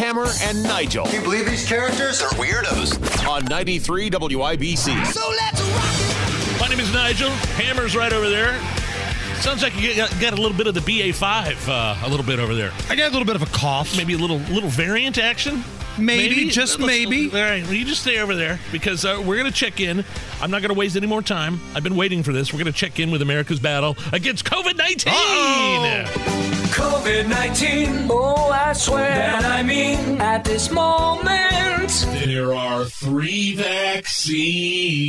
Hammer and Nigel. Can you believe these characters are weirdos? On 93 WIBC. So let's rock it. My name is Nigel. Hammer's right over there. Sounds like you got, got a little bit of the BA5, uh, a little bit over there. I got a little bit of a cough. Maybe a little little variant action. Maybe, just Let's- maybe. All right, well, you just stay over there because uh, we're going to check in. I'm not going to waste any more time. I've been waiting for this. We're going to check in with America's battle against COVID 19. COVID 19. Oh, I swear that I mean at this moment. There are three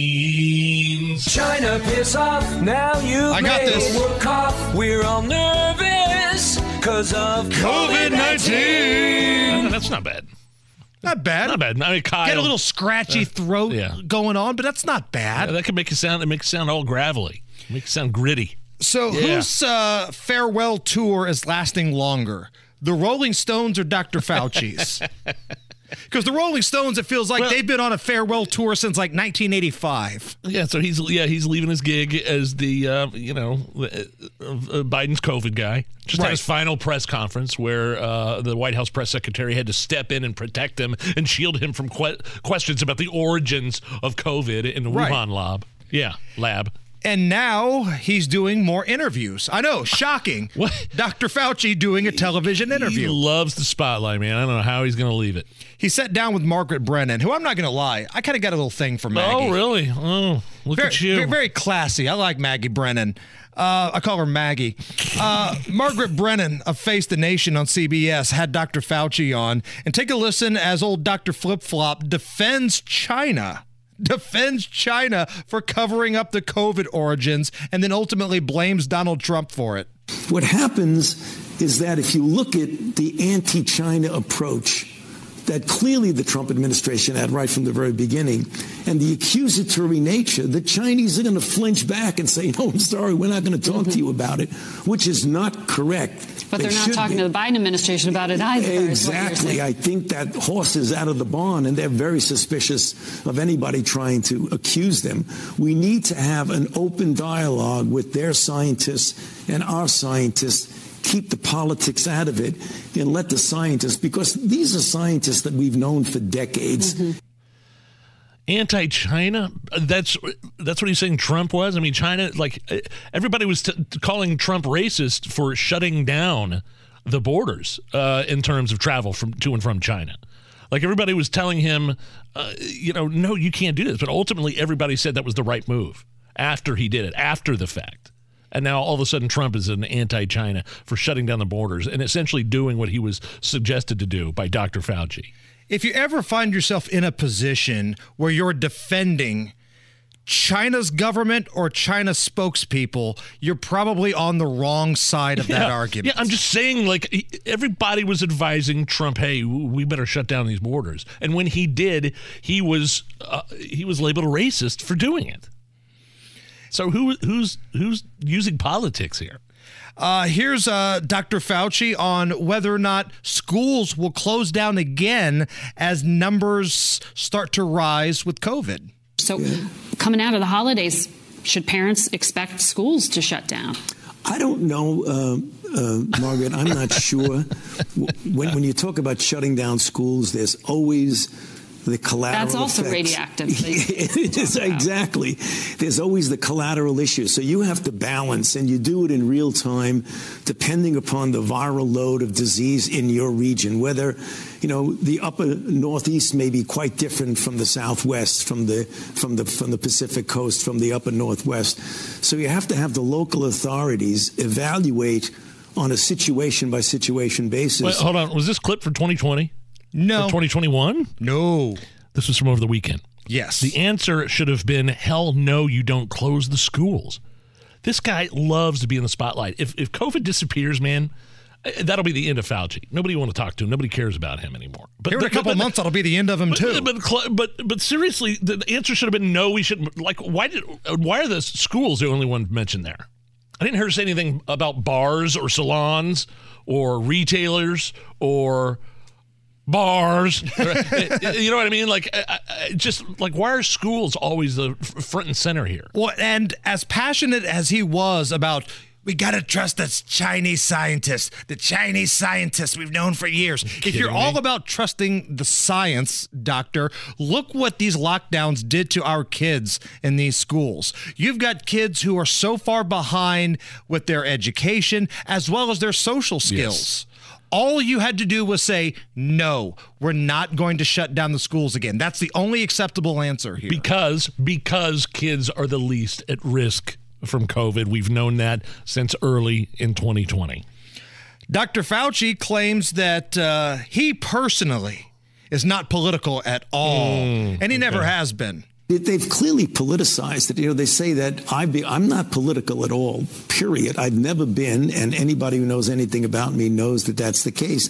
vaccines. China, piss off. Now you I got made this. We're cough. We're all nervous because of COVID 19. That's not bad. Not bad. Not bad. I mean, Kyle. Get a little scratchy throat yeah. going on, but that's not bad. Yeah, that can make it sound. It makes it sound all gravelly. Make it sound gritty. So, Yeah. whose uh, farewell tour is lasting longer? The Rolling Stones or Dr. Fauci's? Because the Rolling Stones, it feels like Well- they've been on a farewell tour since like 1985. Yeah, so he's yeah he's leaving his gig as the uh, you know uh, uh, Biden's COVID guy. Just had his final press conference where uh, the White House press secretary had to step in and protect him and shield him from que- questions about the origins of COVID in the Right. Wuhan lab. Yeah, lab. And now he's doing more interviews. I know, shocking. What? Dr. Fauci doing a television interview. He loves the spotlight, man. I don't know how he's going to leave it. He sat down with Margaret Brennan, who I'm not going to lie, I kind of got a little thing for Maggie. Oh, really? Oh, look Very, at you. very, very classy. I like Maggie Brennan. Uh, I call her Maggie. Uh, Margaret Brennan of Face the Nation on CBS had Dr. Fauci on. And take a listen as old Dr. Flip Flop defends China. Defends China for covering up the COVID origins and then ultimately blames Donald Trump for it. What happens is that if you look at the anti China approach that clearly the Trump administration had right from the very beginning, and the accusatory nature, the Chinese are going to flinch back and say, No, I'm sorry, we're not going to talk to mm-hmm. you about it, which is not correct. But They they're not talking be. to the Biden administration about it either. is what you're Exactly. I think that horse is out of the barn, and they're very suspicious of anybody trying to accuse them. We need to have an open dialogue with their scientists and our scientists. Keep the politics out of it and let the scientists, because these are scientists that we've known for decades. anti-China. That's that's what he's saying. Trump was. I mean, China. Like everybody was t- calling Trump racist for shutting down the borders uh, in terms of travel from to and from China. Like everybody was telling him, uh, you know, no, you can't do this. But ultimately, everybody said that was the right move after he did it, after the fact. And now all of a sudden, Trump is an anti-China for shutting down the borders and essentially doing what he was suggested to do by Dr. Fauci. If you ever find yourself in a position where you're defending China's government or China's spokespeople, you're probably on the wrong side of that argument. Yeah, I'm just saying, like, everybody was advising Trump, hey, we better shut down these borders. And when he did, he was uh, he was labeled a racist for doing it. So who who's who's using politics here? Uh, here's uh, Dr. Fauci on whether or not schools will close down again as numbers start to rise with COVID. So, coming out of the holidays, should parents expect schools to shut down? I don't know, uh, uh, Margaret. I'm not sure. When, when you talk about shutting down schools, there's always the collateral. That's also effects. radioactive. it is exactly. There's always the collateral issue. So you have to balance, and you do it in real time, depending upon the viral load of disease in your region. Whether, you know, the upper northeast may be quite different from the southwest, from the from the from the Pacific coast, from the upper northwest. So you have to have the local authorities evaluate on a situation by situation basis. Wait, hold on. Was this clip for 2020? No. 2021? No. This was from over the weekend. Yes. The answer should have been hell no, you don't close the schools. This guy loves to be in the spotlight. If if COVID disappears, man, uh, that'll be the end of Fauci. Nobody want to talk to him. Nobody cares about him anymore. But Here in a couple but- months, that'll be the end of him but, too. But, but but seriously, the answer should have been no. We shouldn't. like why did why are the schools the only one mentioned there? I didn't hear her say anything about bars or salons or retailers or bars. you know what I mean? Like I, I, just like why are schools always the front and center here? Well, and as passionate as he was about, we got to trust the Chinese scientists, the Chinese scientists we've known for years. If you're kidding all about trusting the science, doctor, look what these lockdowns did to our kids in these schools. You've got kids who are so far behind with their education as well as their social skills. All you had to do was say, no, we're not going to shut down the schools again. That's the only acceptable answer here. because because kids are the least at risk from COVID. We've known that since early in 2020. Dr. Fauci claims that uh, he personally is not political at all, and he never has been. They- They've clearly politicized it. You know, they say that I be, I'm not political at all, period. I've never been, and anybody who knows anything about me knows that that's the case.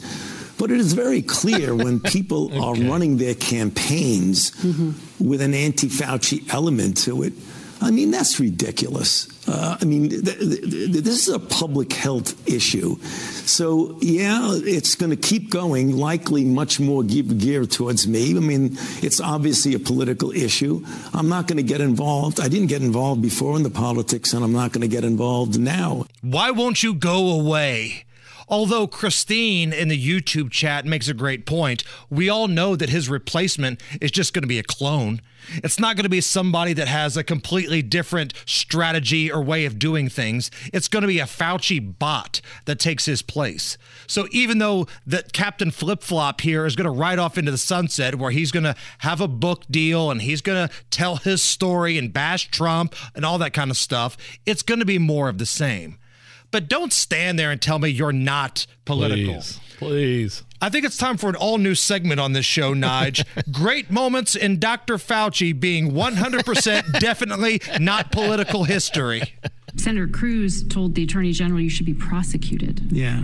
But it is very clear when people are running their campaigns mm-hmm. with an anti Fauci element to it. I mean, that's ridiculous. Uh, I mean, th- th- th- this is a public health issue. So, yeah, it's going to keep going, likely much more ge- geared towards me. I mean, it's obviously a political issue. I'm not going to get involved. I didn't get involved before in the politics, and I'm not going to get involved now. Why won't you go away? Although Christine in the YouTube chat makes a great point, we all know that his replacement is just going to be a clone. It's not going to be somebody that has a completely different strategy or way of doing things. It's going to be a Fauci bot that takes his place. So even though that Captain Flip Flop here is going to ride off into the sunset where he's going to have a book deal and he's going to tell his story and bash Trump and all that kind of stuff, it's going to be more of the same. But don't stand there and tell me you're not political. Please, please. I think it's time for an all new segment on this show, Nige. Great moments in Dr. Fauci being 100% definitely not political history. Senator Cruz told the Attorney General you should be prosecuted. Yeah.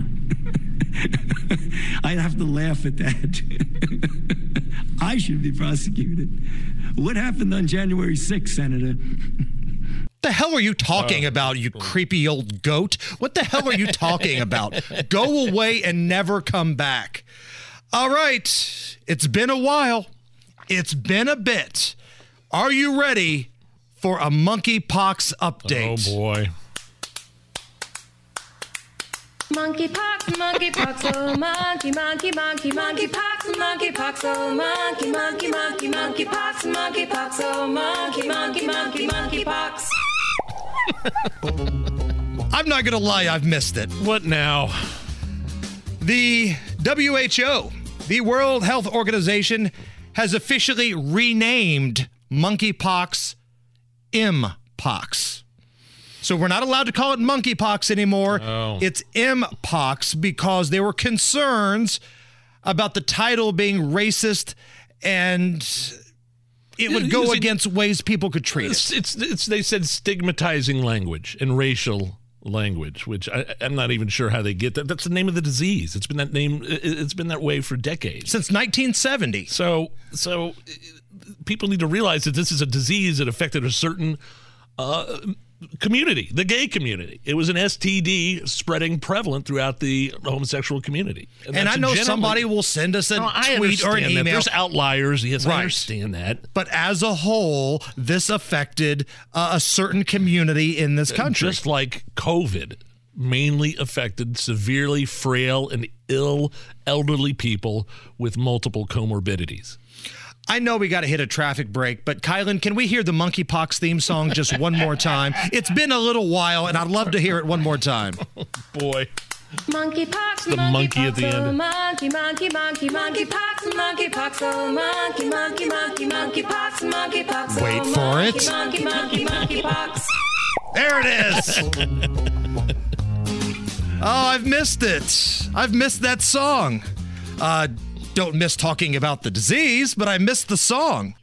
I'd have to laugh at that. I should be prosecuted. What happened on January 6th, Senator? The hell are you talking oh, about, you creepy old goat? What the hell are you talking about? Go away and never come back. All right, it's been a while. It's been a bit. Are you ready for a monkeypox Oh update? Oh boy. Monkeypox, monkeypox, oh monkey, monkey, monkey, monkeypox, monkeypox, oh monkey, monkey, monkey, monkeypox, monkeypox, oh monkey, monkey, monkey, monkeypox. I'm not going to lie, I've missed it. What now? The WHO, the World Health Organization, has officially renamed monkeypox Mpox. So we're not allowed to call it monkeypox anymore. Oh. It's Mpox because there were concerns about the title being racist and it would go against ways people could treat It's, it. it's, it's they said stigmatizing language and racial language, which I, I'm not even sure how they get that. That's the name of the disease. It's been that name. it- It's been that way for decades. Since 1970. So, so uh, people need to realize that this is a disease that affected a certain uh, community, the gay community. It was an STD spreading prevalent throughout the homosexual community. And that's I know somebody will send us a No, tweet or an understand that. email. There's outliers. Yes, I understand that. but as a whole, this affected uh, a certain community in this country. Just like COVID mainly affected severely frail and ill elderly people with multiple comorbidities. I know we got to hit a traffic break, but Kylan, can we hear the monkeypox theme song just one more time? It's been a little while, and I'd love to hear it one more time. Boy. Monkeypox, The monkey at the monkeypox, oh end. monkey, monkey, monkey, monkeypox, monkeypox, oh monkey, monkey, monkey, monkeypox, monkeypox, oh Wait for monkey, it. Monkey, monkey, monkeypox. There it is. oh, I've missed it. I've missed that song. Uh, don't miss talking about the disease, but I miss the song.